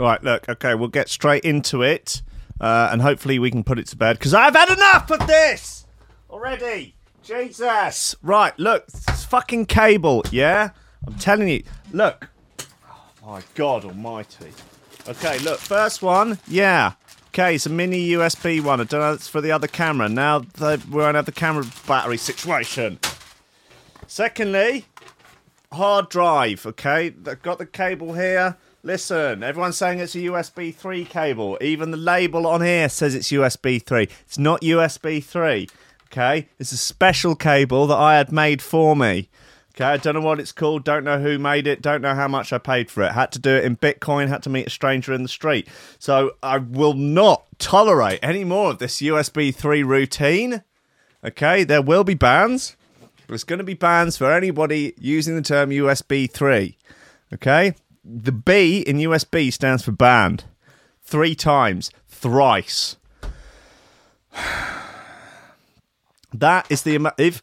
Right, look, okay, we'll get straight into it, uh, and hopefully we can put it to bed because I've had enough of this already. Jesus. Right, look, it's fucking cable, yeah? I'm telling you. Look. Oh, my God almighty. Okay, look, first one, yeah. Okay, it's a mini USB one. I don't know, it's for the other camera. Now they, we won't have the camera battery situation. Secondly, hard drive, okay? I've got the cable here. Listen, everyone's saying it's a USB 3 cable. Even the label on here says it's USB 3. It's not USB 3, okay? It's a special cable that I had made for me. Okay, I don't know what it's called, don't know who made it, don't know how much I paid for it. Had to do it in Bitcoin, had to meet a stranger in the street. So I will not tolerate any more of this USB 3 routine. Okay, there will be bans, There's going to be bans for anybody using the term USB 3. Okay? The B in USB stands for banned. Three times, thrice. That is the amount. If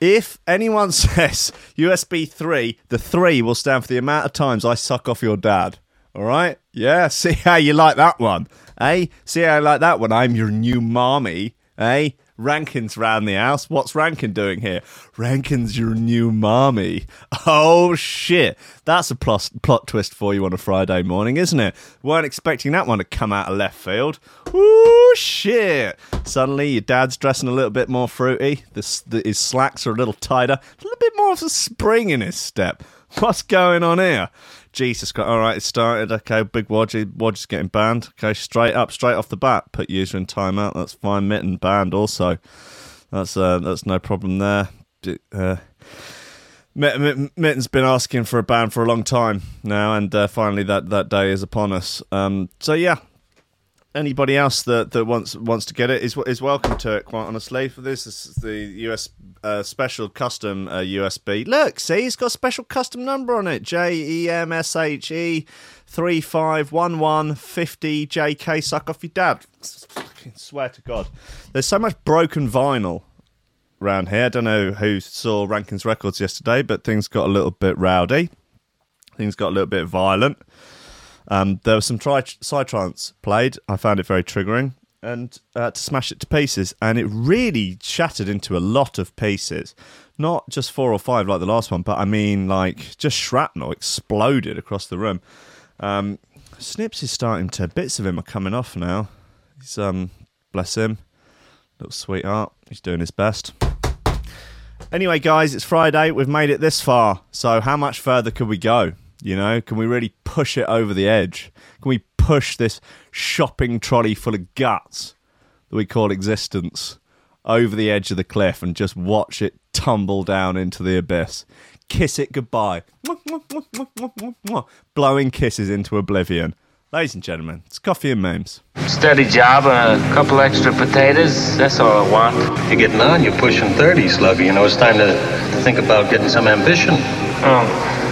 if anyone says USB three, the three will stand for the amount of times I suck off your dad. All right? Yeah. See how you like that one, eh? See how I like that one. I'm your new mommy, eh? Rankin's round the house. What's Rankin doing here? Rankin's your new mommy. Oh shit! That's a plot, plot twist for you on a Friday morning, isn't it? Weren't expecting that one to come out of left field. Ooh shit! Suddenly your dad's dressing a little bit more fruity. His slacks are a little tighter. A little bit more of a spring in his step. What's going on here? Jesus Christ. All right, it started. Okay, big Wodgy. Wodgy's getting banned. Okay, straight up, straight off the bat. Put user in timeout. That's fine. Mitten banned also. That's uh, that's no problem there. Uh, Mitt- Mitt- Mitten's been asking for a ban for a long time now, and uh, finally that, that day is upon us. Um, so yeah, anybody else that, that wants wants to get it is is welcome to it. Quite honestly, for this is the US uh, special custom uh, USB. Look, see, it's got a special custom number on it: J E M S H E three five one one fifty JK. Suck off your dad. Fucking swear to God, there's so much broken vinyl around here. I don't know who saw Rankin's records yesterday, but things got a little bit rowdy. Things got a little bit violent. Um, there was some tri- psytrance played. I found it very triggering, and uh, to smash it to pieces, and it really shattered into a lot of pieces. Not just four or five like the last one, but I mean like just shrapnel exploded across the room. Um, Snips is starting to bits of him are coming off now. He's um, bless him, little sweetheart. He's doing his best. Anyway, guys, it's Friday. We've made it this far. So, how much further could we go? You know, can we really push it over the edge? Can we push this shopping trolley full of guts that we call existence over the edge of the cliff and just watch it tumble down into the abyss? Kiss it goodbye. Blowing kisses into oblivion. Ladies and gentlemen, it's coffee and memes. Steady job and a couple extra potatoes. That's all I want. You're getting on. You're pushing 30, Slugger. You know, it's time to, to think about getting some ambition. Oh,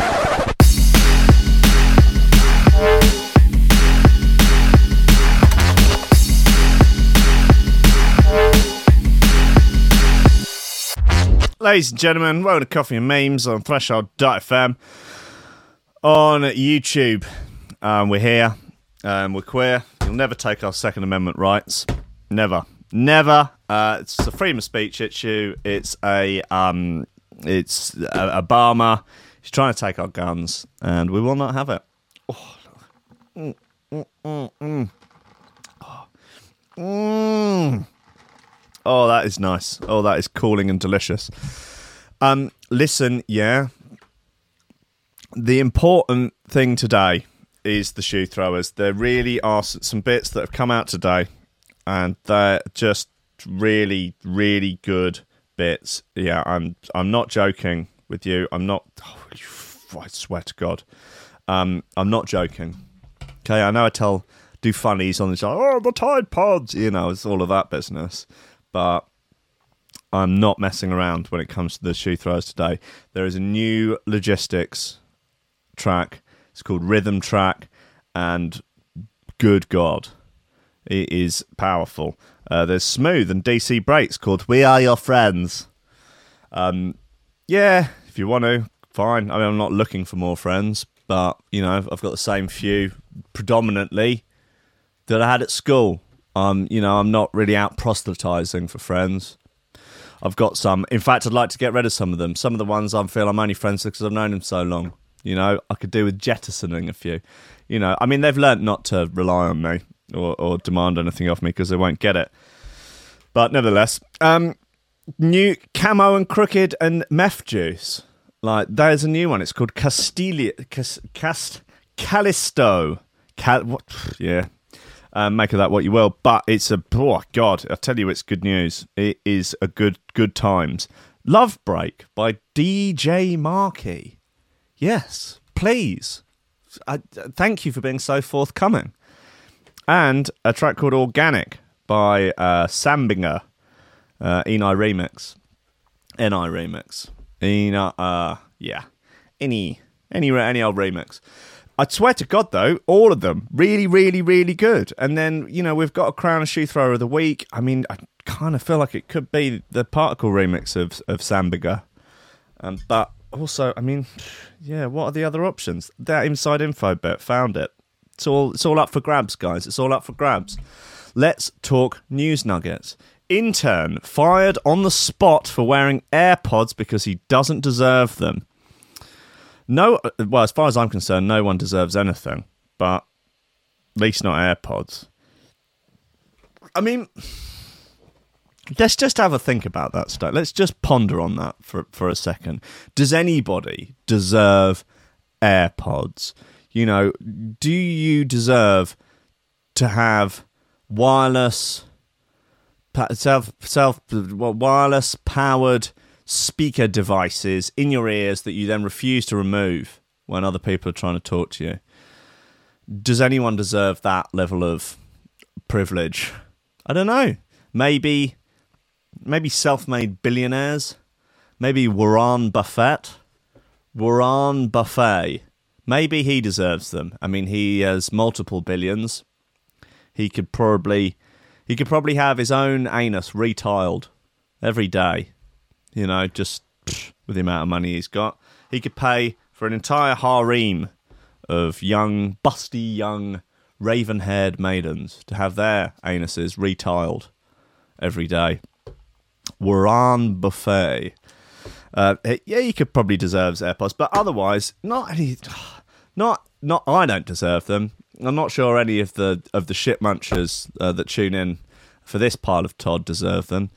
Ladies and gentlemen, welcome to Coffee and Memes on Threshold.fm on YouTube. Um, we're here. Um, we're queer. You'll never take our Second Amendment rights. Never. Never. Uh, it's a freedom of speech issue. It's a um, it's a, Obama. He's trying to take our guns, and we will not have it. Oh. Mm, mm, mm, mm. Oh. Mm. Oh, that is nice. Oh, that is cooling and delicious. Um, listen, yeah. The important thing today is the shoe throwers. There really are some bits that have come out today, and they're just really, really good bits. Yeah, I'm. I'm not joking with you. I'm not. Oh, I swear to God, um, I'm not joking. Okay, I know I tell do funnies on the show. Oh, the Tide Pods, you know, it's all of that business. But I'm not messing around when it comes to the shoe throwers today. There is a new logistics track. It's called Rhythm Track, and good God, it is powerful. Uh, there's Smooth and DC Breaks called We Are Your Friends. Um, yeah, if you want to, fine. I mean, I'm not looking for more friends, but you know, I've got the same few predominantly that I had at school. Um, you know, I'm not really out proselytizing for friends. I've got some. In fact, I'd like to get rid of some of them. Some of the ones I feel I'm only friends with because I've known them so long. You know, I could do with jettisoning a few. You know, I mean, they've learnt not to rely on me or, or demand anything off me because they won't get it. But nevertheless, um, new Camo and Krooked and Mefjus. Like there's a new one. It's called Castilia, Cas, Cast Callisto. Cal, what? Yeah, um, make of that what you will. But it's a oh god, I tell you, it's good news. It is a good good times. Love Break by DJ Marky. Yes, please. I, thank you for being so forthcoming. And a track called Organic by uh, Sam Binga, uh, Enei remix, Ni remix, Enei, uh, yeah, any any any old remix. I swear to God, though, all of them really, really, really good. And then you know we've got a crown a shoe thrower of the week. I mean, I kind of feel like it could be the particle remix of of Sam Binga, um, but also, I mean, yeah, what are the other options? That inside info bit found it. It's all it's all up for grabs, guys. It's all up for grabs. Let's talk news nuggets. Intern fired on the spot for wearing AirPods because he doesn't deserve them. No, uh, well, as far as I'm concerned, no one deserves anything, but at least not AirPods. I mean, let's just have a think about that stuff. Let's just ponder on that for for a second. Does anybody deserve AirPods? You know, do you deserve to have wireless self self wireless powered speaker devices in your ears that you then refuse to remove when other people are trying to talk to you. Does anyone deserve that level of privilege? I don't know. Maybe maybe self-made billionaires, maybe Warren Buffett. Warren Buffett. Maybe he deserves them. I mean, he has multiple billions. He could probably he could probably have his own anus retiled every day you know, just with the amount of money he's got. He could pay for an entire harem of young, busty, young, raven haired maidens to have their anuses retiled every day. Warren Buffett. Uh, yeah, he could probably deserves AirPods, but otherwise, not any, not not. I don't deserve them. I'm not sure any of the of the shit munchers uh, that tune in for this pile of Todd deserve them.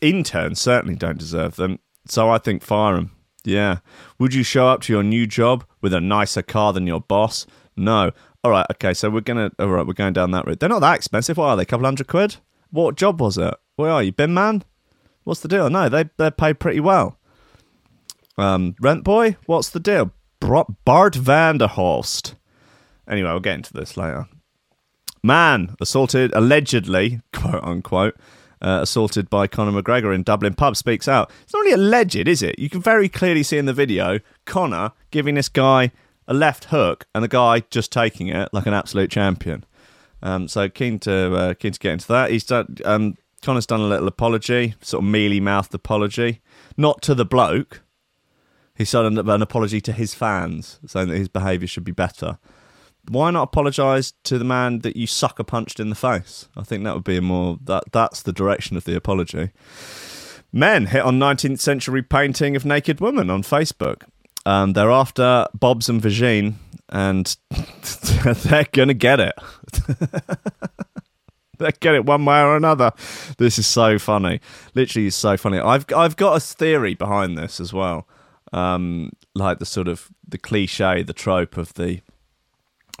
Interns certainly don't deserve them. So I think fire them. Yeah. Would you show up to your new job with a nicer car than your boss? No. All right. Okay. So we're gonna. All right. We're going down that route. They're not that expensive. What are they? A couple hundred quid. What job was it? Where are you, bin man? What's the deal? No, they they pay pretty well. Um, rent boy. What's the deal? Bart Vanderhorst. Anyway, we'll get into this later. Man assaulted allegedly, quote unquote, uh, assaulted by Conor McGregor in Dublin pub speaks out. It's not really alleged, is it? You can very clearly see in the video Conor giving this guy a left hook and the guy just taking it like an absolute champion. Um, so keen to uh, keen to get into that. He's done. Um, Conor's done a little apology, sort of mealy mouthed apology, not to the bloke. He's done an apology to his fans, saying that his behaviour should be better why not apologise to the man that you sucker punched in the face? I think that would be a more that that's the direction of the apology. Men hit on 19th century painting of naked women on Facebook. Um, they're after Bobs and Vagine, and they're gonna get it. they get it one way or another. This is so funny. Literally, is so funny. I've I've got a theory behind this as well. Um, like the sort of the cliche, the trope of the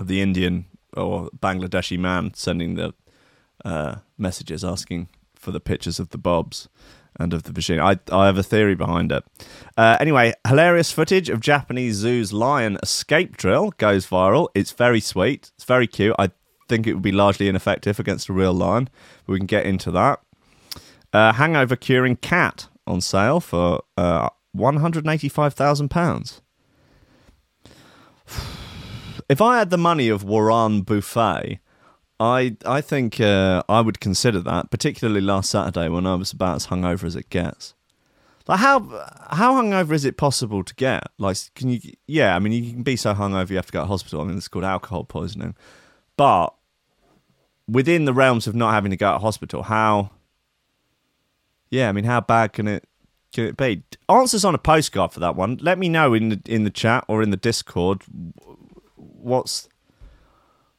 the Indian or Bangladeshi man sending the uh, messages asking for the pictures of the bobs and of the machine. I, I have a theory behind it. Uh, anyway, hilarious footage of Japanese zoo's lion escape drill goes viral. It's very sweet. It's very cute. I think it would be largely ineffective against a real lion, but we can get into that. Uh, hangover curing cat on sale for uh, £185,000. If I had the money of Warren Buffett, I I think uh, I would consider that, particularly last Saturday when I was about as hungover as it gets. Like how how hungover is it possible to get? Like, can you? Yeah, I mean, you can be so hungover you have to go to hospital. I mean, it's called alcohol poisoning, but within the realms of not having to go to hospital, how? Yeah, I mean, how bad can it can it be? Answers on a postcard for that one. Let me know in the in the chat or in the Discord. What's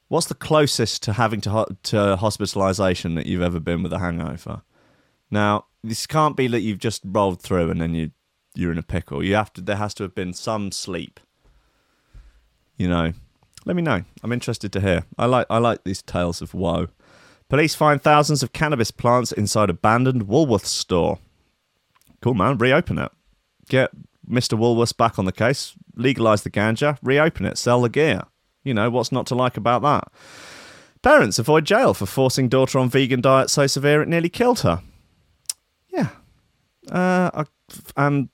what's the closest to having to ho- to hospitalisation that you've ever been with a hangover? Now, this can't be that you've just rolled through and then you you're in a pickle. You have to. There has to have been some sleep. You know, let me know. I'm interested to hear. I like I like these tales of woe. Police find thousands of cannabis plants inside abandoned Woolworths store. Cool man, reopen it. Get Mr. Woolworths back on the case. Legalize the ganja. Reopen it. Sell the gear. You know what's not to like about that. Parents avoid jail for forcing daughter on vegan diet so severe it nearly killed her. Yeah, uh, I, I'm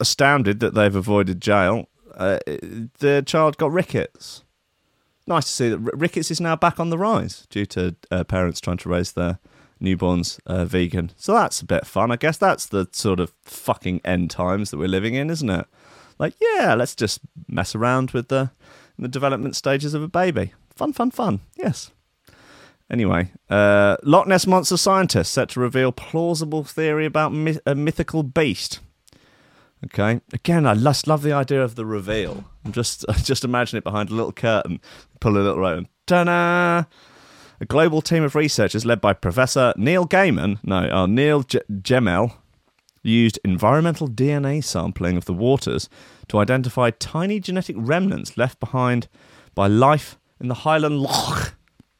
astounded that they've avoided jail. Uh, the child got rickets. Nice to see that rickets is now back on the rise due to uh, parents trying to raise their newborns uh, vegan. So that's a bit fun. I guess that's the sort of fucking end times that we're living in, isn't it? Like, yeah, let's just mess around with the the development stages of a baby. Fun, fun, fun. Yes. Anyway, uh, Loch Ness monster scientist set to reveal plausible theory about a mythical beast. Okay. Again, I just love the idea of the reveal. I'm just just imagine it behind a little curtain, pull a little rope, ta-da! A global team of researchers led by Professor Neil Gaiman, no, uh, Neil G- Gemmell, used environmental DNA sampling of the waters to identify tiny genetic remnants left behind by life in the Highland Loch.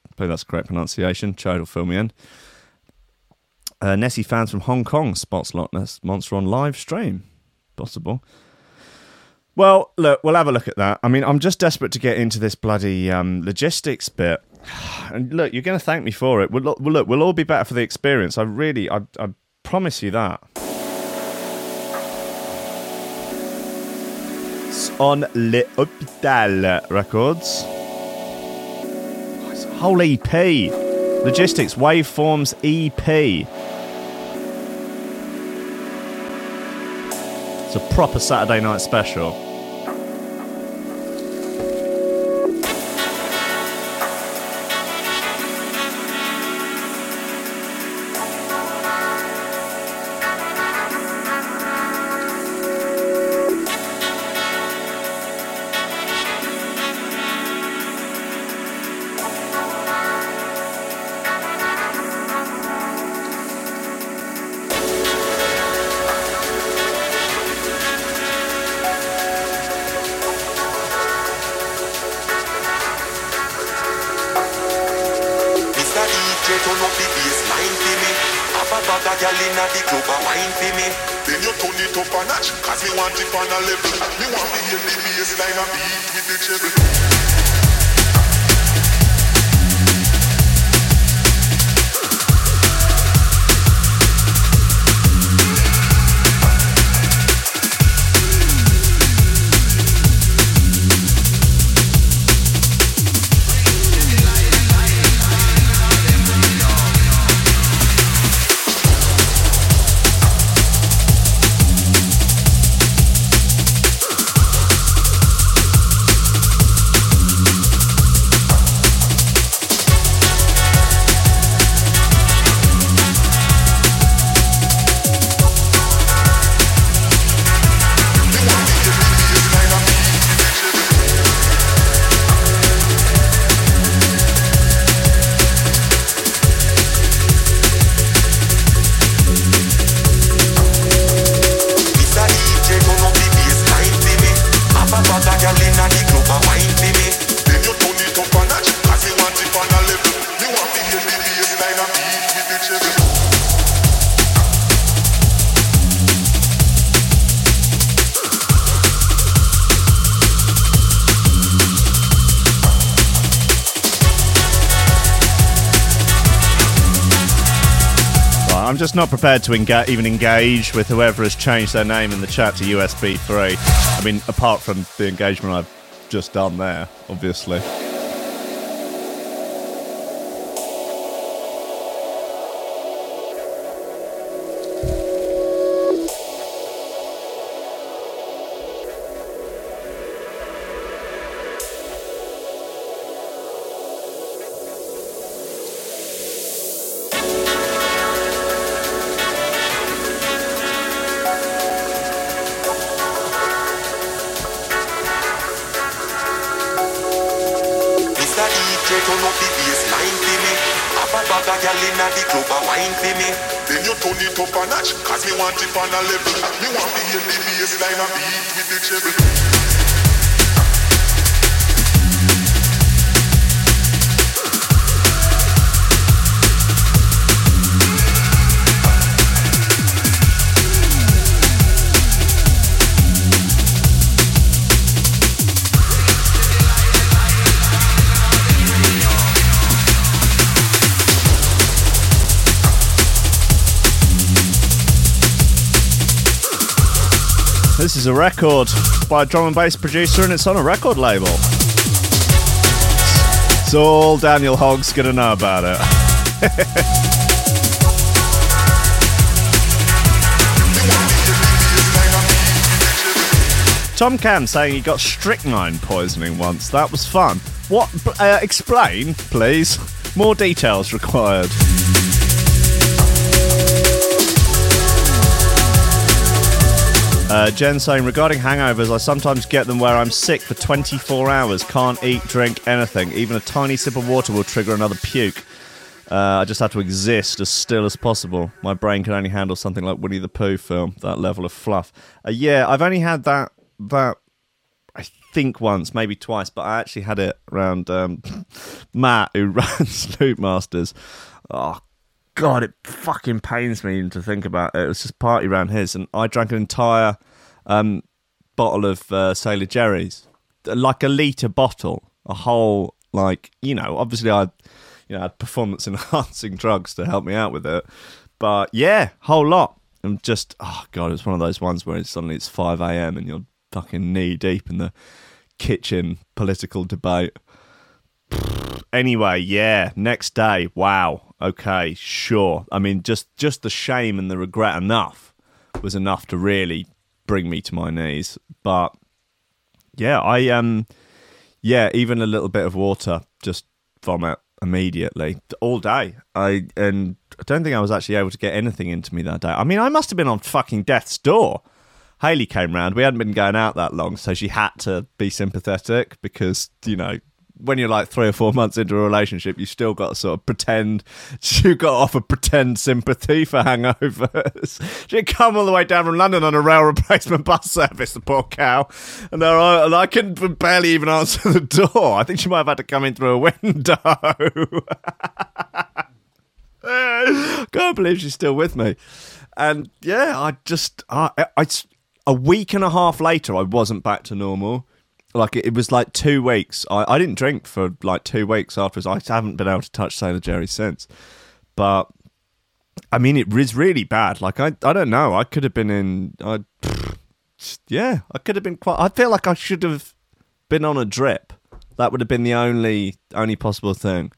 I believe that's the correct pronunciation. Chode will fill me in. Uh, Nessie fans from Hong Kong spots Loch Ness Monster on live stream. Possible. Well, look, we'll have a look at that. I mean, I'm just desperate to get into this bloody um, logistics bit. And look, you're going to thank me for it. We'll, look, we'll, all be better for the experience. I really, I, I promise you that. On Le Hopital Records. It's a whole EP. Logistics Waveforms EP. It's a proper Saturday night special. Cause me want it on a level. Me want to hear the bassline a beat with the treble. I'm just not prepared to enga- even engage with whoever has changed their name in the chat to USB 3. I mean, apart from the engagement I've just done there, obviously. Want it on a level. Me want to hear the bass line and beat with the treble. A record by a drum and bass producer, and it's on a record label. So all Daniel Hogg's gonna know about it. Tom Cam saying he got strychnine poisoning once. That was fun. What? Uh, explain, please. More details required. Uh, Jen saying, regarding hangovers, I sometimes get them where I'm sick for 24 hours, can't eat, drink, anything. Even a tiny sip of water will trigger another puke. Uh, I just have to exist as still as possible. My brain can only handle something like Winnie the Pooh film, that level of fluff. Uh, yeah, I've only had that, that, I think once, maybe twice, but I actually had it around um, Matt, who runs Loot Masters. Oh, God, it fucking pains me to think about it. It was just party around his, and I drank an entire um, bottle of uh, Sailor Jerry's, like a liter bottle, a whole like you know. Obviously, I you know had performance enhancing drugs to help me out with it, but yeah, whole lot. And just oh god, it's one of those ones where it's suddenly it's five a.m. and you're fucking knee deep in the kitchen political debate. Anyway, yeah, next day, wow. Okay, sure. I mean, just just the shame and the regret enough was enough to really bring me to my knees. But yeah, I um yeah, even a little bit of water just vomit immediately all day. I and I don't think I was actually able to get anything into me that day. I mean, I must have been on fucking death's door. Haley came round. We hadn't been going out that long, so she had to be sympathetic because you know when you're like three or four months into a relationship, you still got to sort of pretend you got off a pretend sympathy for hangovers. She'd come all the way down from London on a rail replacement bus service, the poor cow, and, I, and I couldn't barely even answer the door. I think she might have had to come in through a window. Can't believe she's still with me. And yeah, I just, I, I, a week and a half later, I wasn't back to normal like it, was like two weeks. I, I didn't drink for like two weeks afterwards. I haven't been able to touch Sailor Jerry since. But I mean, it was really bad. Like I, I don't know. I could have been in. I, yeah, I could have been quite. I feel like I should have been on a drip. That would have been the only only possible thing.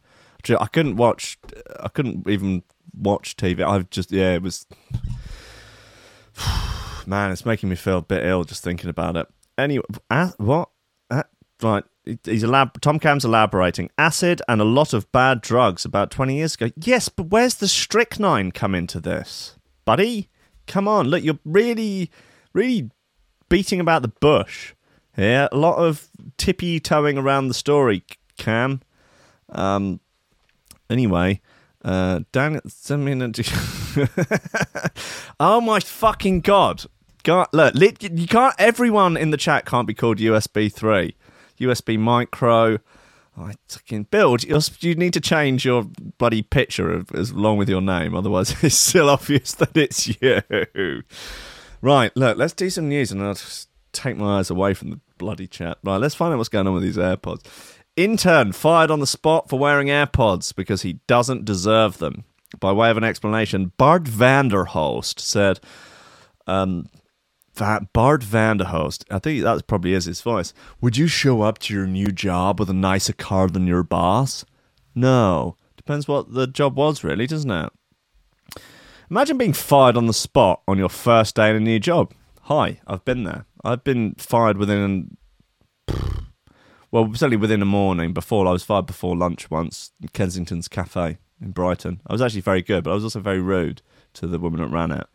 I couldn't watch. I couldn't even watch TV. I've just yeah. It was. Man, it's making me feel a bit ill just thinking about it. Anyway, what? Right, he's elab- Tom Cam's elaborating acid and a lot of bad drugs about 20 years ago. Yes, but where's the strychnine come into this, buddy? Come on, look, you're really, really beating about the bush here. A lot of tippy toeing around the story, Cam. Um. Anyway, uh, Dan, send me an. oh my fucking god! God, look, you can't. Everyone in the chat can't be called USB three, USB micro. I fucking build. You need to change your bloody picture of, as long with your name, otherwise it's still obvious that it's you. Right, look, let's do some news, and I'll just take my eyes away from the bloody chat. Right, let's find out what's going on with these AirPods. Intern fired on the spot for wearing AirPods because he doesn't deserve them. by way of an explanation, Bart Vanderhorst said, um, Bart Vanderhorst, I think that probably is his voice. Would you show up to your new job with a nicer car than your boss? No. Depends what the job was, really, doesn't it? Imagine being fired on the spot on your first day in a new job. Hi, I've been there. I've been fired within, well, certainly within a morning. Before I was fired before lunch once in Kensington's Cafe in Brighton. I was actually very good, but I was also very rude to the woman that ran it,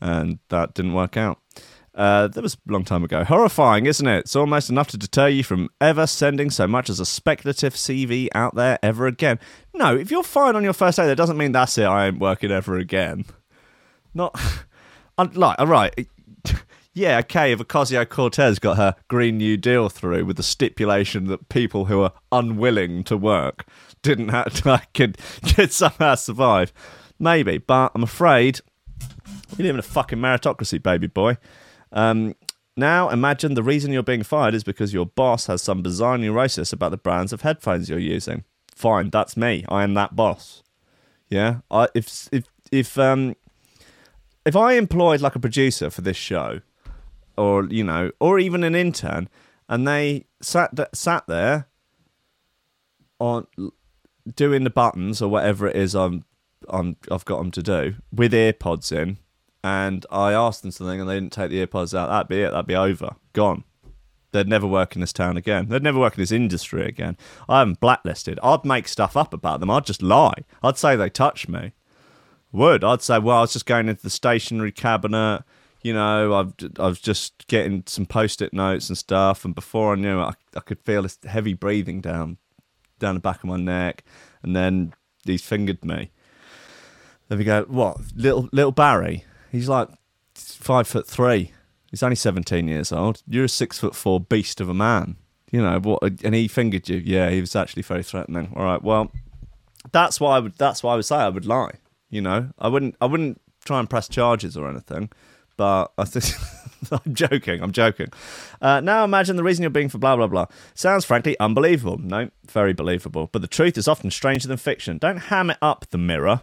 and that didn't work out. Uh, that was a long time ago. Horrifying, isn't it? It's almost enough to deter you from ever sending so much as a speculative CV out there ever again. No, if you're fired on your first day, that doesn't mean that's it. I ain't working ever again. Not I'm like, all right. Yeah, okay. If Ocasio Cortez got her Green New Deal through with the stipulation that people who are unwilling to work didn't have to, could, could somehow survive, maybe. But I'm afraid you live in a fucking meritocracy, baby boy. Um, now, imagine the reason you're being fired is because your boss has some bizarre neurosis about the brands of headphones you're using. Fine, that's me. I am that boss. Yeah, I, if if if um if I employed like a producer for this show, or you know, or even an intern, and they sat sat there on doing the buttons or whatever it is I'm I'm I've got them to do with earpods in, and I asked them something and they didn't take the earpods out. That'd be it. That'd be over. Gone. They'd never work in this town again. They'd never work in this industry again. I haven't blacklisted. I'd make stuff up about them. I'd just lie. I'd say they touched me. Would I'd say, well, I was just going into the stationery cabinet. You know, I've I was just getting some post-it notes and stuff, and before I knew it, I, I could feel this heavy breathing down down the back of my neck, and then he's fingered me. Then we go, what? Little little Barry? He's like five foot three. He's only seventeen years old. You're a six foot four beast of a man. You know what? And he fingered you. Yeah, he was actually very threatening. All right. Well, that's why I would. That's why I would say I would lie. You know, I wouldn't. I wouldn't try and press charges or anything. But I think I'm joking. I'm joking. Uh, now imagine the reason you're being for blah blah blah. Sounds frankly unbelievable. No, very believable. But the truth is often stranger than fiction. Don't ham it up, the mirror.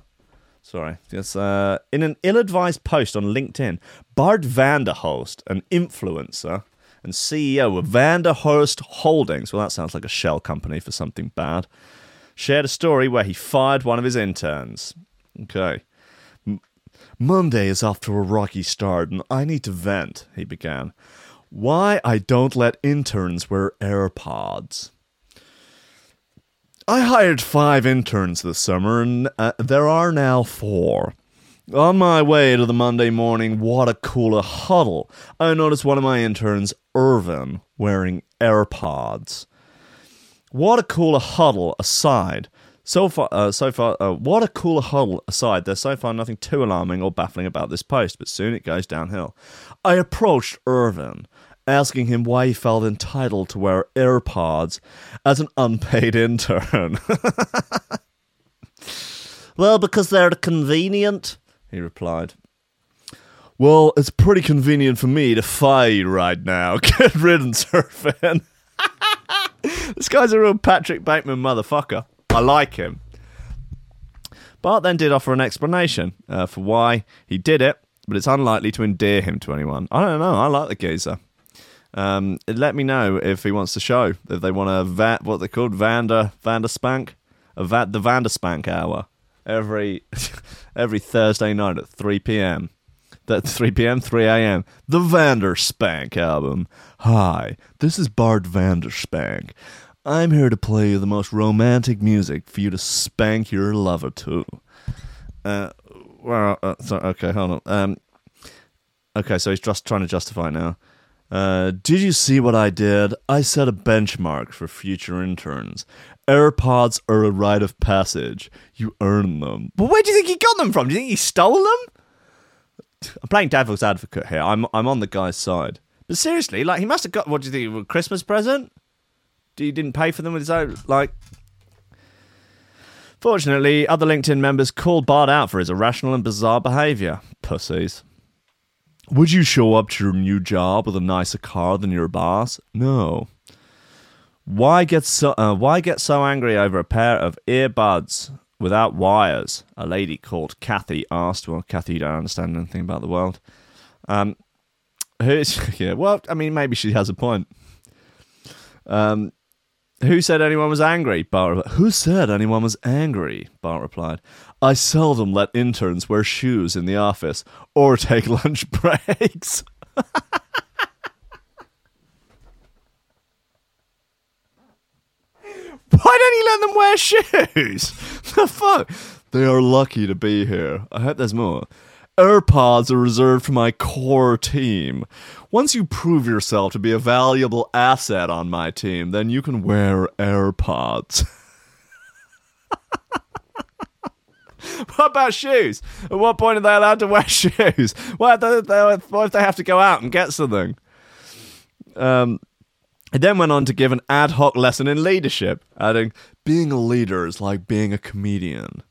Sorry. Yes. Uh, in an ill-advised post on LinkedIn, Bart Vanderhorst, an influencer and CEO of Vanderhorst Holdings, well, that sounds like a shell company for something bad, shared a story where he fired one of his interns. Okay. Monday is off to a rocky start, and I need to vent, he began. Why I don't let interns wear AirPods. I hired five interns this summer, and uh, there are now four. On my way to the Monday morning water cooler huddle, I noticed one of my interns, Irvin, wearing AirPods. Water cooler huddle aside, so far, uh, so far, uh, water cooler huddle aside, there's so far nothing too alarming or baffling about this post, but soon it goes downhill. I approached Irvin, asking him why he felt entitled to wear AirPods as an unpaid intern. well, because they're convenient, he replied. Well, it's pretty convenient for me to fire you right now. Get riddance, Irvin. this guy's a real Patrick Bateman motherfucker. I like him. Bart then did offer an explanation uh, for why he did it, but it's unlikely to endear him to anyone. I don't know. I like the geezer. Um, let me know if he wants to show if they want a vat what they called Vander Vander Spank, a vat the Vander Spank hour every every Thursday night at three p.m. That 3 p.m., 3 a.m. The Vanderspank album. Hi, this is Bart Vanderspank. I'm here to play you the most romantic music for you to spank your lover to. Uh, well, uh, sorry, okay, hold on. Um, okay, so he's just trying to justify now. Uh, did you see what I did? I set a benchmark for future interns. AirPods are a rite of passage. You earn them. But where do you think he got them from? Do you think he stole them? I'm playing devil's advocate here. I'm I'm on the guy's side. But seriously, like he must have got what do you think? A Christmas present? He didn't pay for them with his own like. Fortunately, other LinkedIn members called Bart out for his irrational and bizarre behavior. Pussies. Would you show up to your new job with a nicer car than your boss? No. Why get so uh, Why get so angry over a pair of earbuds without wires. A lady called Kathy asked. Well, Kathy you don't understand anything about the world. Um, who's yeah? Well, I mean, maybe she has a point. Um, who said anyone was angry? Bart. Who said anyone was angry? Bart replied. I seldom let interns wear shoes in the office or take lunch breaks. Why don't you let them wear shoes? the fuck? They are lucky to be here. I hope there's more. AirPods are reserved for my core team. Once you prove yourself to be a valuable asset on my team, then you can wear AirPods. what about shoes? At what point are they allowed to wear shoes? What if they, what if they have to go out and get something? Um, he then went on to give an ad hoc lesson in leadership, adding, Being a leader is like being a comedian.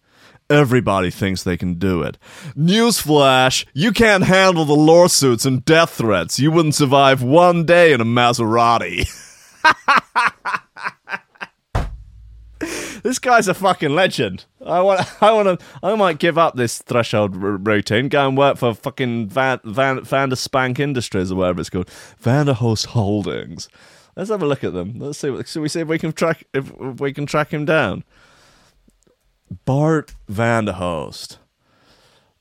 Everybody thinks they can do it. Newsflash, you can't handle the lawsuits and death threats. You wouldn't survive one day in a Maserati. this guy's a fucking legend. I want, I want to, I might give up this threshold r- routine, go and work for fucking Van, Van, Vander Spank Industries or whatever it's called, Vanderhorst Holdings. Let's have a look at them. Let's see. Should we see if we can track if we can track him down? Bart Vanderhorst.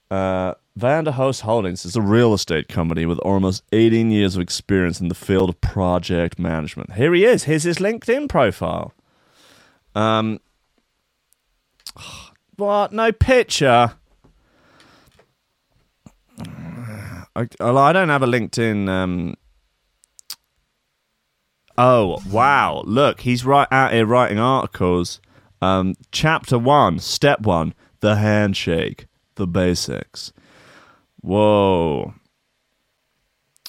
Uh, Vanderhorst Holdings is a real estate company with almost 18 years of experience in the field of project management. Here he is. Here's his LinkedIn profile. Um, what? No picture. I, I don't have a LinkedIn. Um, oh wow! Look, he's right out here writing articles. Um, chapter one, step one: the handshake, the basics. Whoa.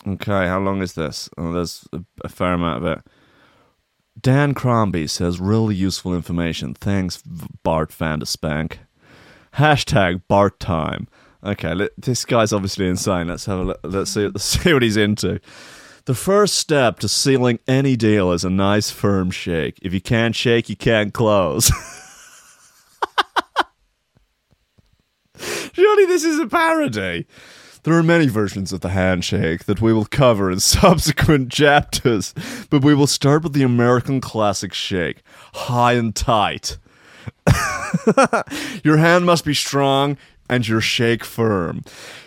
Okay, how long is this? Oh, there's a, fair amount of it. Dan Crombie says really useful information. Thanks, Bart Vanderspank. Hashtag Bart time. Okay, this guy's obviously insane. Let's have a look. Let's see. Let's see what he's into. The first step to sealing any deal is a nice firm shake. If you can't shake, you can't close. Surely this is a parody. There are many versions of the handshake that we will cover in subsequent chapters, but we will start with the American classic shake, high and tight. your hand must be strong and your shake firm.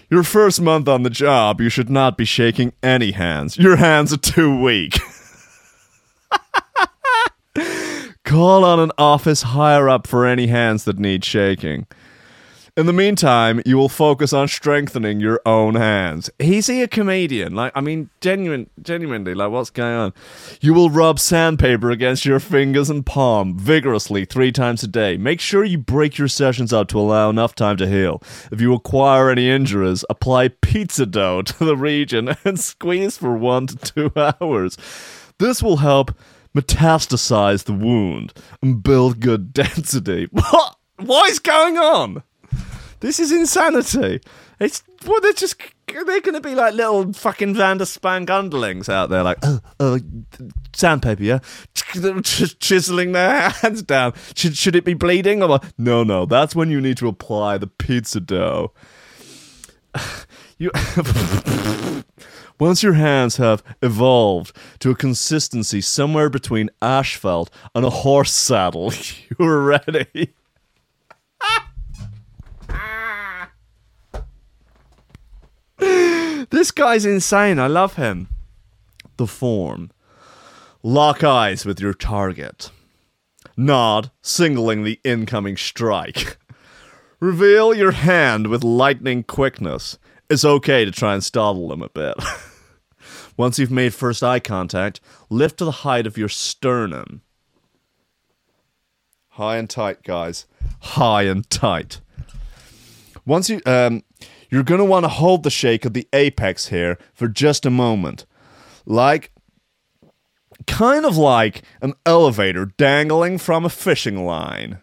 Your first month on the job, you should not be shaking any hands. Your hands are too weak. Call on an office higher up for any hands that need shaking. In the meantime, you will focus on strengthening your own hands. Is he a comedian? Like, I mean, genuine, genuinely, like, what's going on? You will rub sandpaper against your fingers and palm vigorously three times a day. Make sure you break your sessions up to allow enough time to heal. If you acquire any injuries, apply pizza dough to the region and squeeze for one to two hours. This will help metastasize the wound and build good density. What? What is going on? This is insanity. It's well, they're just they're going to be like little fucking Vanderspank underlings out there, like oh, oh, sandpaper, yeah, Ch- chiseling their hands down. Should should it be bleeding? Or no, no, that's when you need to apply the pizza dough. You. Once your hands have evolved to a consistency somewhere between asphalt and a horse saddle, you're ready. This guy's insane. I love him. The form. Lock eyes with your target. Nod, singling the incoming strike. Reveal your hand with lightning quickness. It's okay to try and startle them a bit. Once you've made first eye contact, lift to the height of your sternum. High and tight, guys. High and tight. Once you um you're going to want to hold the shake at the apex here for just a moment. Like kind of like an elevator dangling from a fishing line.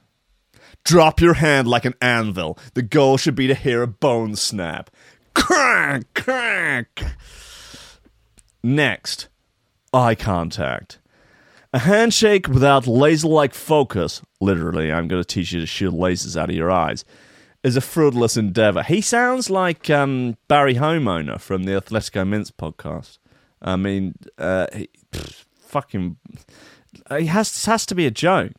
Drop your hand like an anvil. The goal should be to hear a bone snap. Crack, crack. Next, eye contact. A handshake without laser like focus, literally, I'm going to teach you to shoot lasers out of your eyes, is a fruitless endeavor. He sounds like um, Barry Homeowner from the Athletico Mince podcast. I mean, uh, he, pff, fucking. He has, this has to be a joke.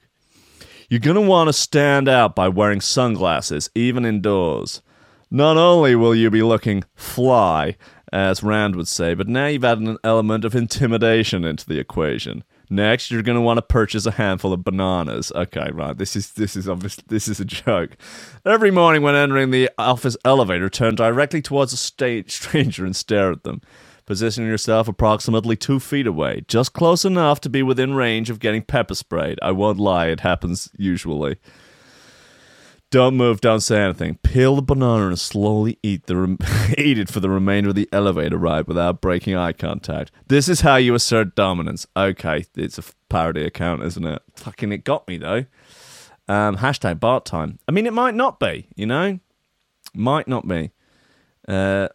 You're going to want to stand out by wearing sunglasses, even indoors. Not only will you be looking fly, as Rand would say, but now you've added an element of intimidation into the equation. Next, you're going to want to purchase a handful of bananas. Okay, right. This is this is obvious. This is a joke. Every morning, when entering the office elevator, turn directly towards a sta- stranger and stare at them. Position yourself approximately two feet away, just close enough to be within range of getting pepper sprayed. I won't lie, it happens usually. Don't move, don't say anything. Peel the banana and slowly eat the rem- eat it for the remainder of the elevator ride without breaking eye contact. This is how you assert dominance. Okay, it's a parody account, isn't it? Fucking it got me though. Um, hashtag Bart time. I mean, it might not be. You know, might not be. Uh,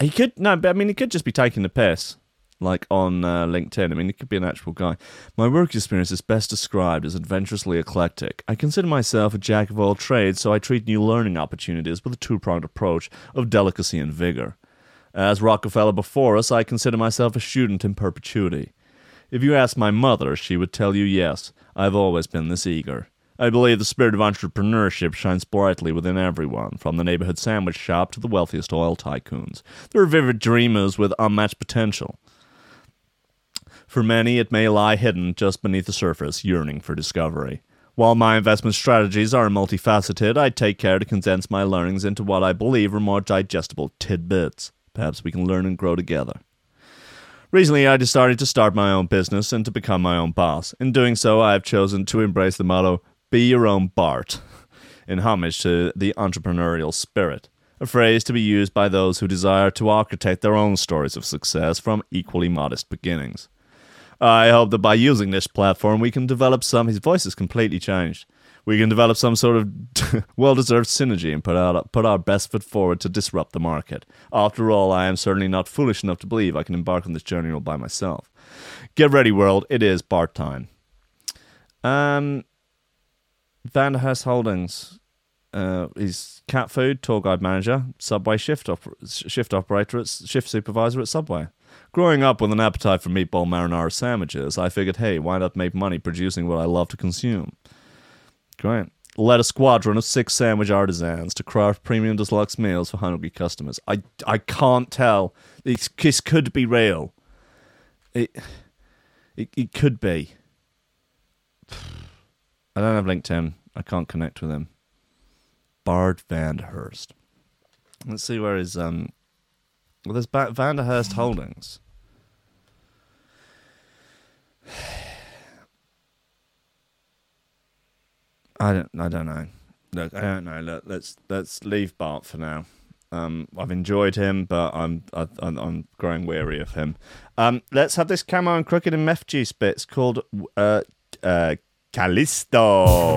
he could no, but I mean, he could just be taking the piss, like on uh, LinkedIn. I mean, he could be an actual guy. My work experience is best described as adventurously eclectic. I consider myself a jack of all trades, so I treat new learning opportunities with a two-pronged approach of delicacy and vigor. As Rockefeller before us, I consider myself a student in perpetuity. If you ask my mother, she would tell you yes, I've always been this eager. I believe the spirit of entrepreneurship shines brightly within everyone, from the neighborhood sandwich shop to the wealthiest oil tycoons. There are vivid dreamers with unmatched potential. For many, it may lie hidden just beneath the surface, yearning for discovery. While my investment strategies are multifaceted, I take care to condense my learnings into what I believe are more digestible tidbits. Perhaps we can learn and grow together. Recently, I decided to start my own business and to become my own boss. In doing so, I have chosen to embrace the motto, Be Your Own Bart, in homage to the entrepreneurial spirit, a phrase to be used by those who desire to architect their own stories of success from equally modest beginnings. I hope that by using this platform, we can develop some. His voice has completely changed. We can develop some sort of well-deserved synergy and put out put our best foot forward to disrupt the market. After all, I am certainly not foolish enough to believe I can embark on this journey all by myself. Get ready, world! It is Bart time. Um, Vanderhorst Holdings. Uh, he's cat food tour guide manager, Subway shift op- shift operator, at, shift supervisor at Subway. Growing up with an appetite for meatball marinara sandwiches, I figured, hey, why not make money producing what I love to consume? Great. Led a squadron of six sandwich artisans to craft premium deluxe meals for hungry customers. I, I can't tell. It's, this could be real. It, it, it could be. I don't have LinkedIn. I can't connect with him. Bart Vanderhorst. Let's see where his um. Well, there's ba- Vanderhorst Holdings. I don't. I don't know. Look, I don't know. Look, let's let's leave Bart for now. Um, I've enjoyed him, but I'm I, I'm, I'm growing weary of him. Um, let's have this Camo and Krooked and Mefjus bits called uh uh Callisto.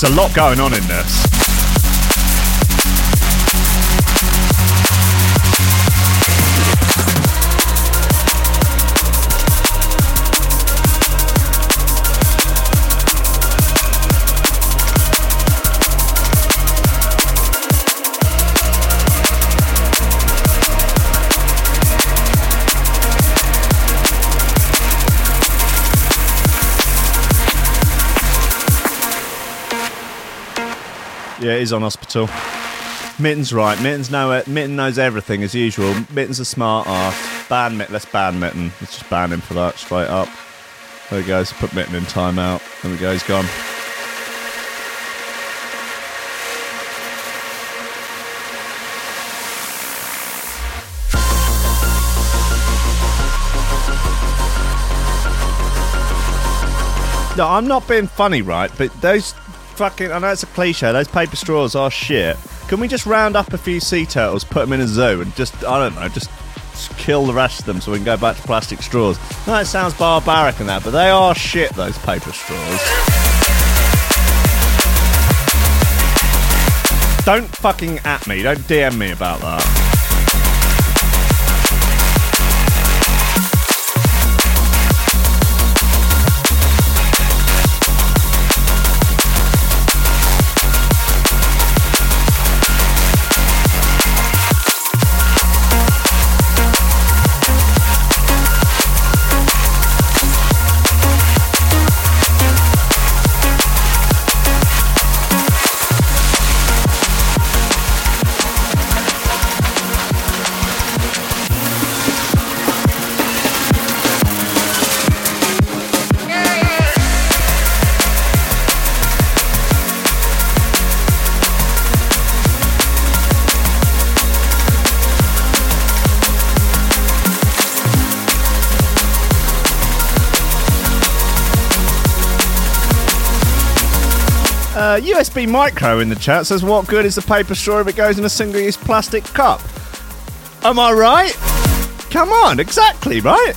There's a lot going on in this. Is on hospital. Mitten's right. Mitten's know it. Mitten knows everything as usual. Mitten's a smart ass. Ban Mitten. Let's ban Mitten. Let's just ban him for that straight up. There he goes. Put Mitten in timeout. There we go. He's gone. No, I'm not being funny, right? But those fucking, I know it's a cliche, those paper straws are shit. Can we just round up a few sea turtles, put them in a zoo, and just, I don't know, just kill the rest of them so we can go back to plastic straws? It sounds barbaric and that, but they are shit, those paper straws. Don't fucking at me, don't DM me about that. USB Micro in the chat says, What good is the paper straw if it goes in a single use plastic cup? Am I right? Come on, exactly, right?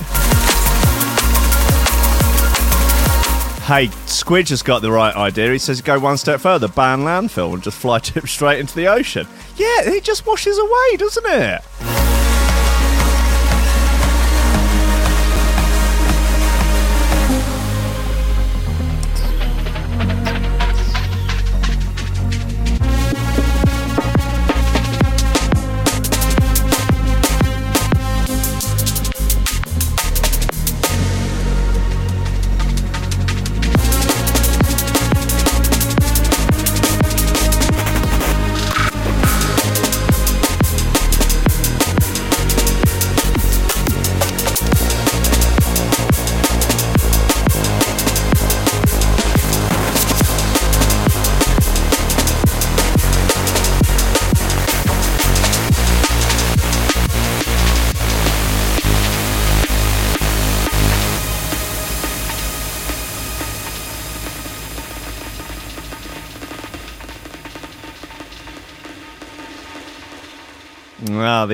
Hey, Squidge has got the right idea. He says go one step further, ban landfill and just fly tip straight into the ocean. Yeah, it just washes away, doesn't it?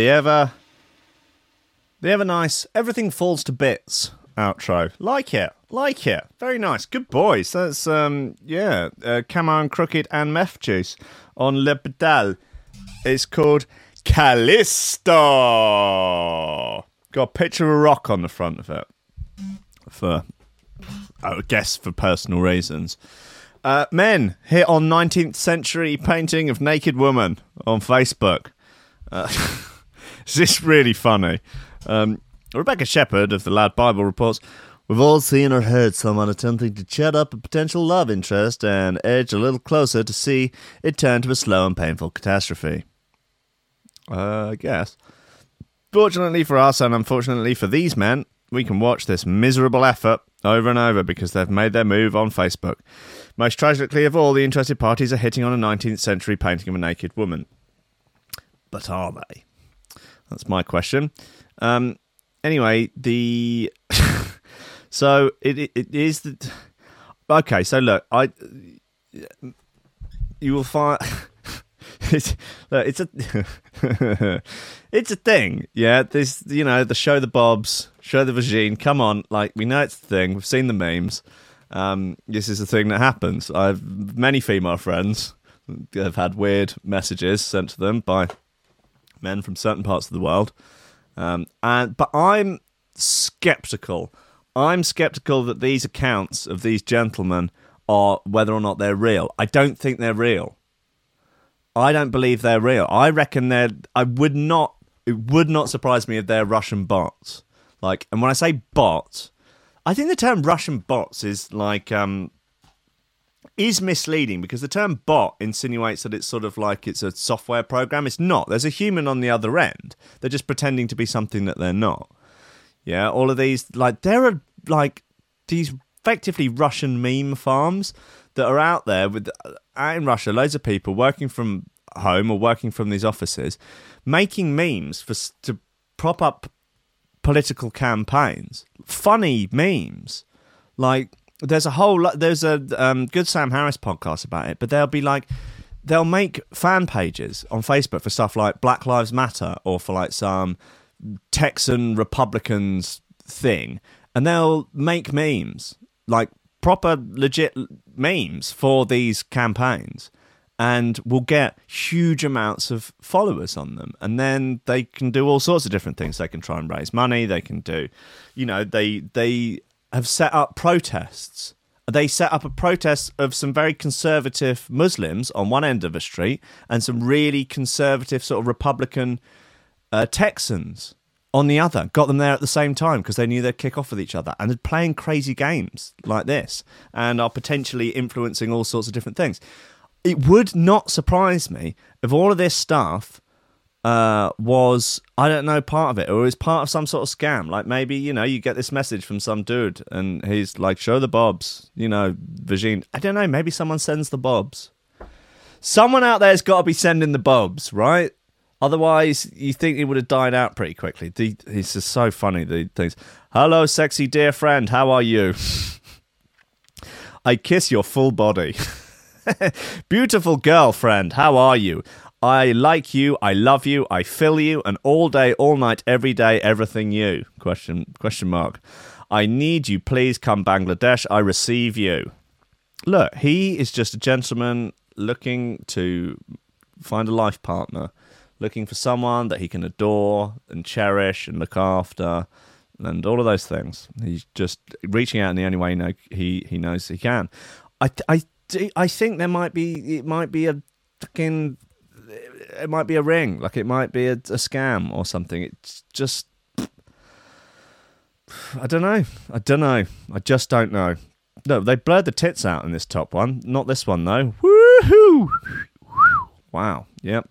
The ever, the ever nice. Everything falls to bits. Outro, like it, like it. Very nice, good boys. That's um, yeah. Uh, and Krooked and Mefjus on Le Pedal. It's called Callisto. Got a picture of a rock on the front of it. For, I guess, for personal reasons. Uh, men hit on 19th century painting of naked woman on Facebook. Uh, is this really funny? Um, Rebecca Shepherd of the Lad Bible reports We've all seen or heard someone attempting to chat up a potential love interest and edge a little closer to see it turn to a slow and painful catastrophe. Uh, I guess. Fortunately for us, and unfortunately for these men, we can watch this miserable effort over and over because they've made their move on Facebook. Most tragically of all, the interested parties are hitting on a 19th century painting of a naked woman. But are they? That's my question. Um, anyway, the so it, it it is the okay. So look, I you will find it's look, it's a it's a thing. Yeah, this you know the show the bobs, show the vagine. Come on, like we know it's the thing. We've seen the memes. Um, this is the thing that happens. I've many female friends have had weird messages sent to them by men from certain parts of the world, um, and but I'm skeptical. I'm skeptical that these accounts of these gentlemen are whether or not they're real. I don't think they're real. I don't believe they're real. I reckon they're. I would not. It would not surprise me if they're Russian bots. Like, and when I say bot, I think the term Russian bots is like um is misleading because the term bot insinuates that it's sort of like it's a software program. It's not. There's a human on the other end. They're just pretending to be something that they're not. Yeah, all of these like there are like these effectively Russian meme farms that are out there with uh, out in Russia, loads of people working from home or working from these offices, making memes for to prop up political campaigns. Funny memes, like there's a whole lot. There's a um, good Sam Harris podcast about it, but they'll be like. They'll make fan pages on Facebook for stuff like Black Lives Matter or for like some Texan Republicans thing, and they'll make memes like proper legit memes for these campaigns and will get huge amounts of followers on them and then they can do all sorts of different things they can try and raise money they can do you know they they have set up protests they set up a protest of some very conservative muslims on one end of a street and some really conservative sort of republican uh, Texans on the other. Got them there at the same time because they knew they'd kick off with each other and they're playing crazy games like this and are potentially influencing all sorts of different things. It would not surprise me if all of this stuff uh, was, I don't know, part of it or is part of some sort of scam. Like maybe, you know, you get this message from some dude and he's like, show the bobs, you know, Virgin. I don't know, maybe someone sends the bobs. Someone out there's got to be sending the bobs, right? Otherwise, you think he would have died out pretty quickly. The, he's so funny. The things. Hello, sexy dear friend. How are you? I kiss your full body. Beautiful girlfriend. How are you? I like you. I love you. I feel you. And all day, all night, every day, everything you. Question question mark. I need you. Please come Bangladesh. I receive you. Look, he is just a gentleman looking to find a life partner, looking for someone that he can adore and cherish and look after, and all of those things. He's just reaching out in the only way he, know, he he knows he can. I I I think there might be it might be a fucking it might be a ring, like it might be a, a scam or something. It's just I don't know. I don't know. I just don't know. No, they blurred the tits out in this top one. Not this one though. Woohoo! Wow. Yep.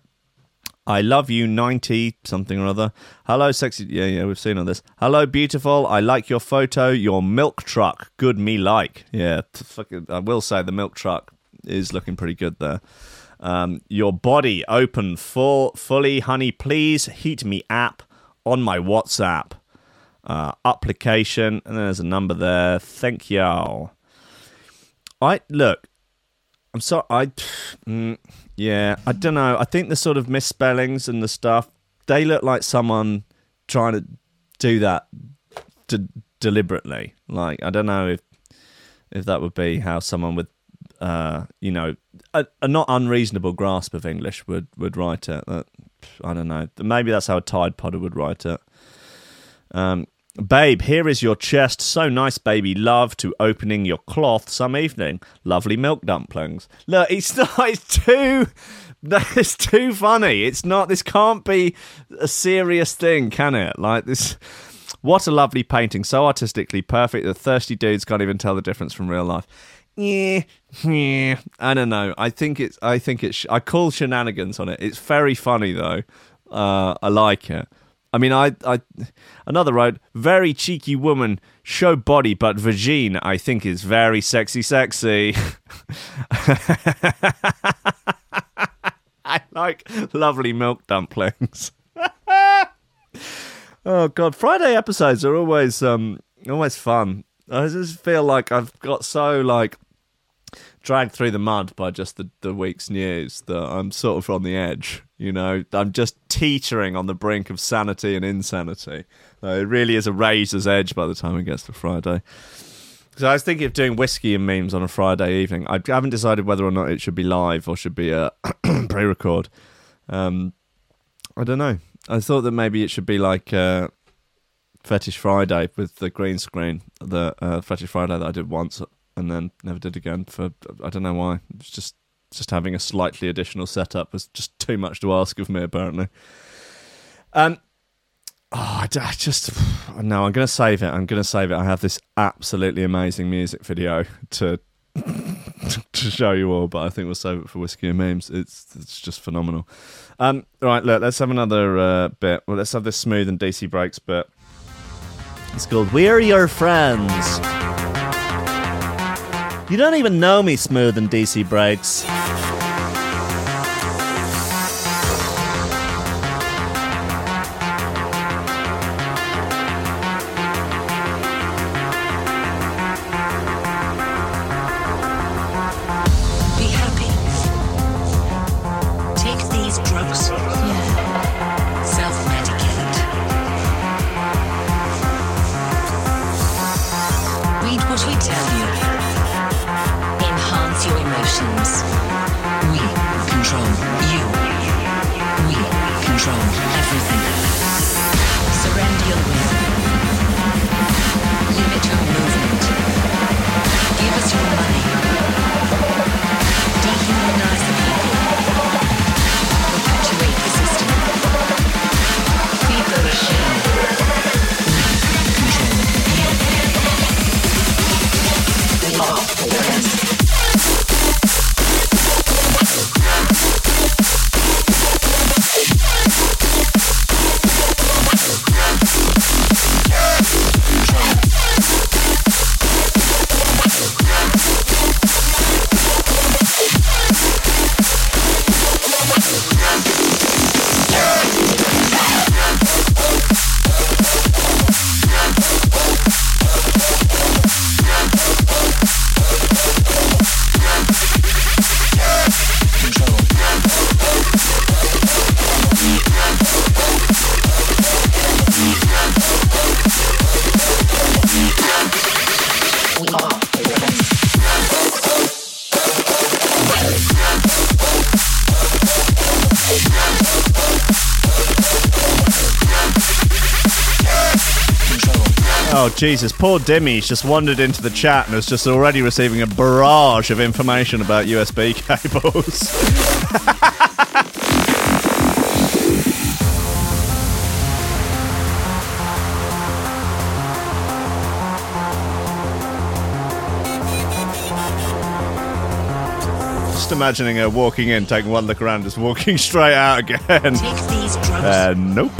I love you, 90 something or other. Hello, sexy. Yeah, yeah, we've seen all this. Hello, beautiful. I like your photo. Your milk truck. Good me like. Yeah, fucking, I will say the milk truck is looking pretty good there. Um, your body open full, fully, honey. Please heat me app on my WhatsApp uh, application, and there's a number there. Thank y'all. I look. I'm sorry. I, mm, yeah, I don't know. I think the sort of misspellings and the stuff they look like someone trying to do that deliberately. Like I don't know if if that would be how someone with uh, you know a, a not unreasonable grasp of English would would write it. That, I don't know. Maybe that's how a Tide Podder would write it. Um, babe, here is your chest. So nice, baby. Love to opening your cloth some evening. Lovely milk dumplings. Look, it's not. It's too. It's too funny. It's not. This can't be a serious thing, can it? Like this. What a lovely painting. So artistically perfect that thirsty dudes can't even tell the difference from real life. Yeah, yeah. I don't know. I think it's. I think it's. I call shenanigans on it. It's very funny though. Uh, I like it. I mean, I, I, another wrote, very cheeky woman, show body, but vagine, I think is very sexy, sexy. I like lovely milk dumplings. oh god, Friday episodes are always, um, always fun. I just feel like I've got so like dragged through the mud by just the, the week's news that I'm sort of on the edge. You know, I'm just teetering on the brink of sanity and insanity. Uh, it really is a razor's edge by the time it gets to Friday. Because I was thinking of doing whiskey and memes on a Friday evening. I haven't decided whether or not it should be live or should be a pre-record. Um, I don't know. I thought that maybe it should be like uh, Fetish Friday with the green screen, the uh, Fetish Friday that I did once and then never did again. For I don't know why. Just just having a slightly additional setup was just too much to ask of me, apparently. Um, oh, I, I just no. I'm going to save it. I'm going to save it. I have this absolutely amazing music video to to show you all, but I think we'll save it for whiskey and memes. It's it's just phenomenal. Um, right, look, let's have another uh, bit. Well, let's have this smooth and DC breaks bit. It's called "We're Your Friends." You don't even know me, smooth and DC breaks. Jesus! Poor Dimmy's just wandered into the chat and is just already receiving a barrage of information about USB cables. Just imagining her walking in, taking one look around, just walking straight out again. Take these drugs. Uh, nope.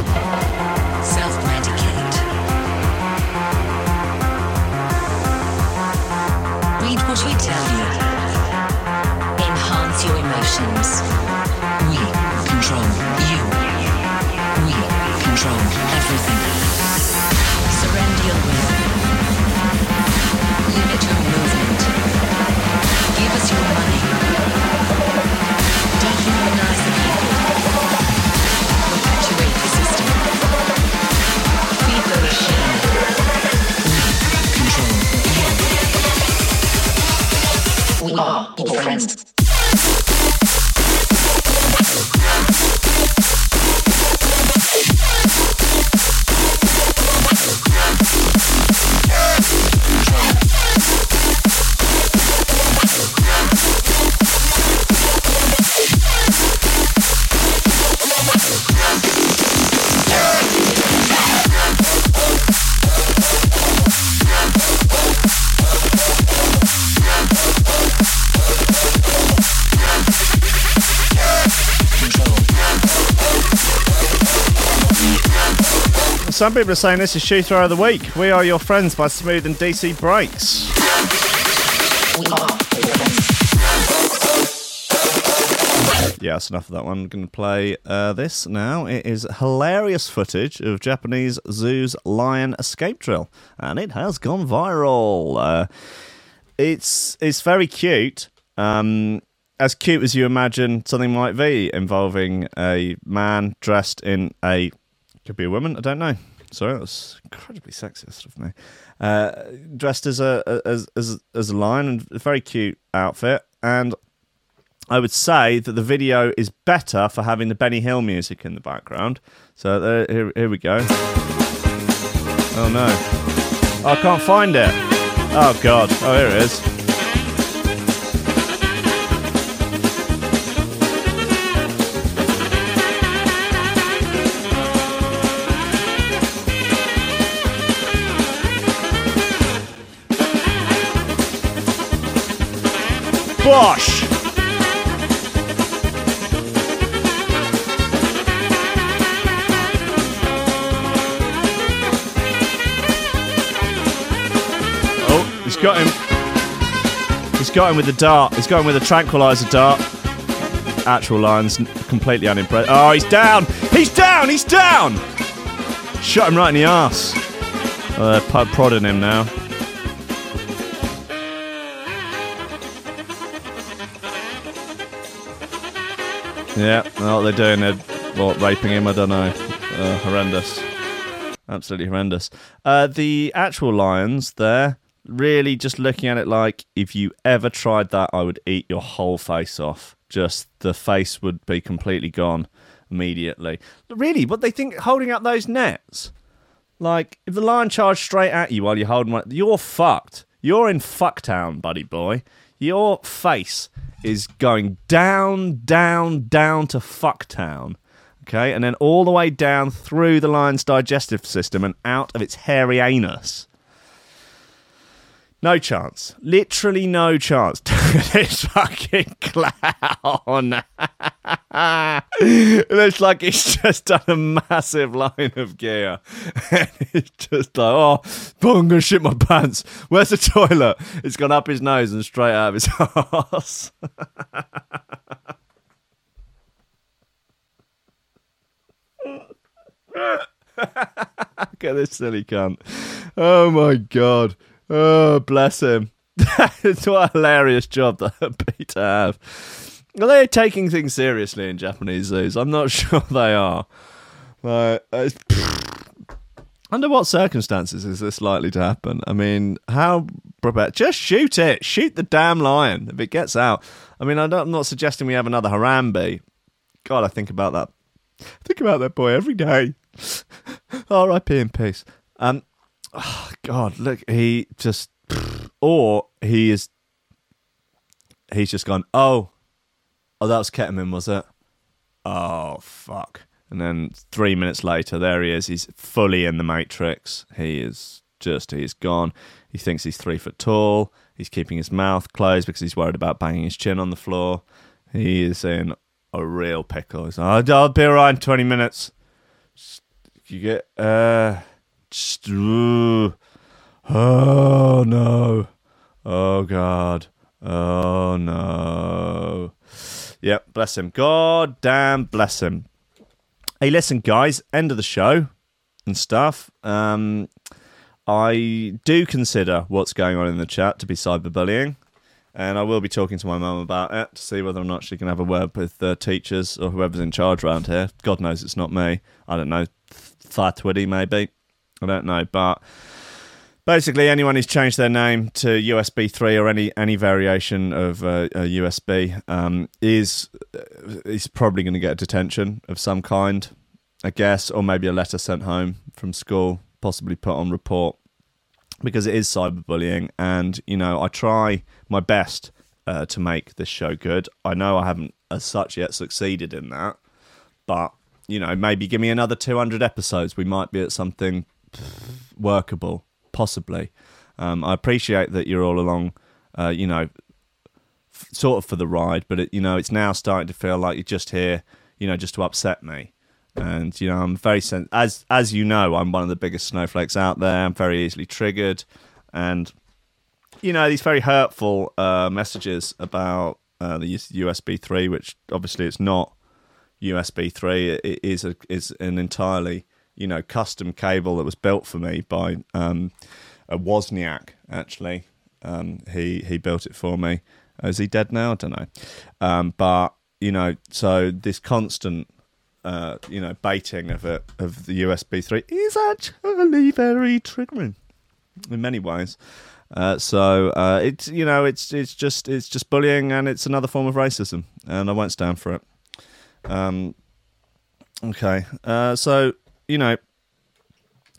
Some people are saying this is shoe throw of the week. We are your friends by Smooth and DC friends. Yeah, that's enough of that one. I'm going to play uh, this now. It is hilarious footage of Japanese zoo's lion escape drill, and it has gone viral. Uh, it's it's very cute. Um, as cute as you imagine something might be, involving a man dressed in a Could be a woman. I don't know. Sorry, that was incredibly sexist of me. Uh, dressed as a as as as a lion and a very cute outfit, and I would say that the video is better for having the Benny Hill music in the background. So there, here, here we go. Oh no, oh, I can't find it. Oh god. Oh, here it is. Bosh! Oh, he's got him. He's got him with the dart. He's got him with a tranquilizer dart. Actual lines, completely unimpressed. Oh, he's down! He's down! He's down! Shot him right in the ass. They're uh, prodding him now. Yeah, what they're doing it. What, raping him? I don't know. Uh, horrendous. Absolutely horrendous. Uh, the actual lions there, really just looking at it like if you ever tried that, I would eat your whole face off. Just the face would be completely gone immediately. Really, what they think holding up those nets? Like, if the lion charged straight at you while you're holding one, you're fucked. You're in fucktown, buddy boy. Your face is going down, down, down to fucktown. Okay, and then all the way down through the lion's digestive system and out of its hairy anus. No chance. Literally no chance. this fucking clown. looks like he's just done a massive line of gear. And it's just like, oh, I'm to shit my pants. Where's the toilet? It's gone up his nose and straight out of his ass. Look at this silly cunt. Oh my god. Oh, bless him. it's what a hilarious job that would be to have. Are they taking things seriously in Japanese zoos? I'm not sure they are. Like, it's- under what circumstances is this likely to happen? I mean, how prepared? Just shoot it. Shoot the damn lion if it gets out. I mean, I I'm not suggesting we have another Harambe. God, I think about that. Think about that boy every day. R.I.P. in peace. Um, oh, God, look, he just, or he is, he's just gone. Oh, oh, that was ketamine, was it? Oh fuck! And then three minutes later, there he is. He's fully in the matrix. He is just, he's gone. He thinks he's three foot tall. He's keeping his mouth closed because he's worried about banging his chin on the floor. He is in a real pickle. He's like, I'll, be around in 20 minutes. You get, uh. Oh no. Oh God. Oh no. Yep, bless him. God damn bless him. Hey, listen, guys, end of the show and stuff. Um, I do consider what's going on in the chat to be cyberbullying, and I will be talking to my mum about it to see whether or not she can have a word with uh, teachers or whoever's in charge around here. God knows it's not me. I don't know. Fatwiddy, maybe. I don't know, but basically anyone who's changed their name to USB 3 or any any variation of uh, uh, USB um, is is probably going to get a detention of some kind, I guess, or maybe a letter sent home from school, possibly put on report because it is cyberbullying, and you know I try my best uh, to make this show good. I know I haven't as such yet succeeded in that, but you know maybe give me another 200 episodes, we might be at something workable, possibly. Um, I appreciate that you're all along, uh, you know, f- sort of for the ride, but it, you know, it's now starting to feel like you're just here, you know, just to upset me. And you know, I'm very sen- as as you know, I'm one of the biggest snowflakes out there. I'm very easily triggered, and you know, these very hurtful uh, messages about uh, the USB three, which obviously it's not USB three. It is a, is an entirely you know custom cable that was built for me by um, a Wozniak. Actually, um, he he built it for me. Is he dead now? I don't know. Um, but you know, so this constant uh, you know, baiting of it of the USB three is actually very triggering in many ways. Uh, so uh, it's you know it's it's just it's just bullying and it's another form of racism, and I won't stand for it. Um, okay, uh, so you know,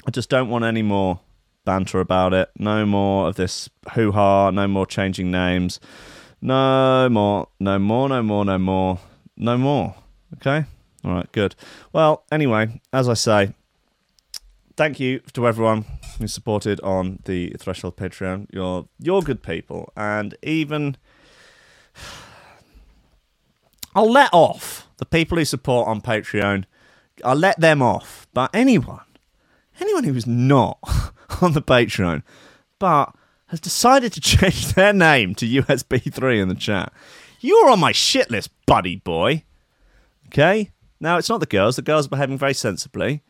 I just don't want any more banter about it. No more of this hoo ha. No more changing names. No more. No more. No more. No more. No more. Okay. All right. Good. Well. Anyway, as I say, thank you to everyone who supported on the Threshold Patreon. You're you're good people, and even I'll let off the people who support on Patreon. I'll let them off, but anyone, anyone who is not on the Patreon, but has decided to change their name to USB three in the chat, you're on my shit list, buddy boy. Okay. Now it's not the girls. The girls are behaving very sensibly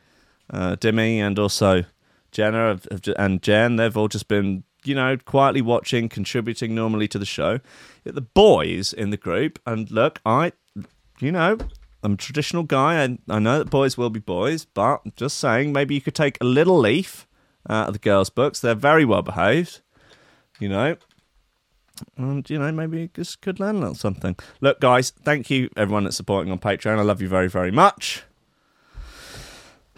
uh, and also Jenna have, have, and Jen, they've all just been, you know, quietly watching, contributing normally to the show. The boys in the group, and look, I, you know, I'm a traditional guy, and I know that boys will be boys, but just saying, maybe you could take a little leaf out of the girls' books. They're very well behaved, you know. And you know, maybe you just could learn a little something. Look, guys, thank you everyone that's supporting on Patreon. I love you very, very much.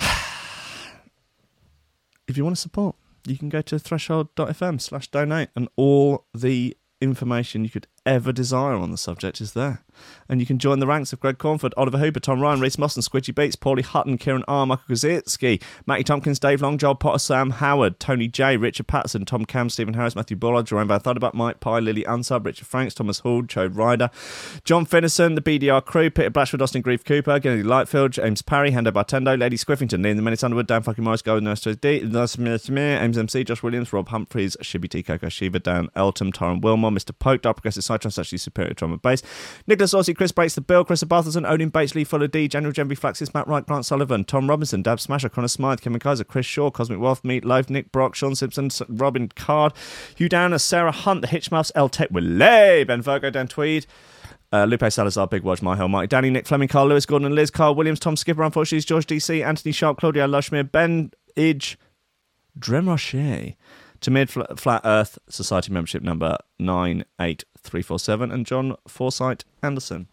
if you want to support, you can go to threshold.fm slash donate and all the information you could ever desire on the subject is there. And you can join the ranks of Greg Cornford, Oliver Hooper, Tom Ryan, Reese and Squidgy Beats, Paulie Hutton, Kieran R, Michael Kaczynski, Matty Tompkins, Dave Long, Joel Potter, Sam Howard, Tony J, Richard Patterson, Tom Cam, Stephen Harris, Matthew Bullard, Jerome Van Thunderbuck, Mike Pye, Lily Unsub, Richard Franks, Thomas Hall, Chode Ryder, John Finnison, the BDR crew, Peter Blashford, Austin Grief Cooper, Kennedy Lightfield, James Parry, Hendo Bartendo, Lady Squiffington, Liam the Minutes Underwood, Dan fucking Morris, Golden Nurse to D, Ames MC, Josh Williams, Rob Humphreys, Shibby T, Coco Shiva, Dan Elton, Tyron Wilmore, Mr. Poke, Dark Progressive Cytrus, actually superior drum and bass, Nicholas Aussie, Chris Breaks the Bill, Chris of Barthelson, Odin Bates, Lee Fuller D, General Gemby Flaxis, Matt Wright, Grant Sullivan, Tom Robinson, Dab Smasher, Connor Smythe, Kevin Kaiser, Chris Shaw, Cosmic Wealth, Meat Life, Nick Brock, Sean Simpson, Robin Card, Hugh Downer, Sarah Hunt, The Hitchmouths, El Tech Willay, Ben Virgo, Dan Tweed, uh, Lupe Salazar, Big Watch, My Hill, Mike, Danny, Nick Fleming, Carl Lewis, Gordon and Liz, Carl Williams, Tom Skipper, unfortunately, George DC, Anthony Sharp, Claudia Lushmere, Ben Idge, Drem Rocher, to Mid Flat Earth Society membership number 98347, and John Forsyth Anderson.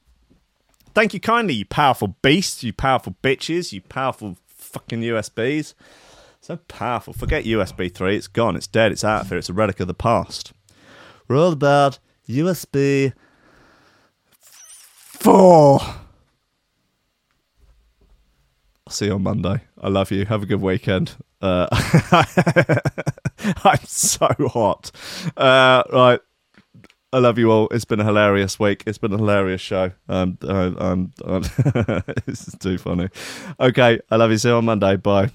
Thank you kindly, you powerful beasts, you powerful bitches, you powerful fucking USBs. So powerful. Forget USB 3, it's gone, it's dead, it's out of here, it's a relic of the past. We're all about USB 4. I'll see you on Monday. I love you. Have a good weekend. Uh, I'm so hot. Uh, right. I love you all. It's been a hilarious week. It's been a hilarious show. Um, uh, um, um, this is too funny. Okay. I love you. See you on Monday. Bye.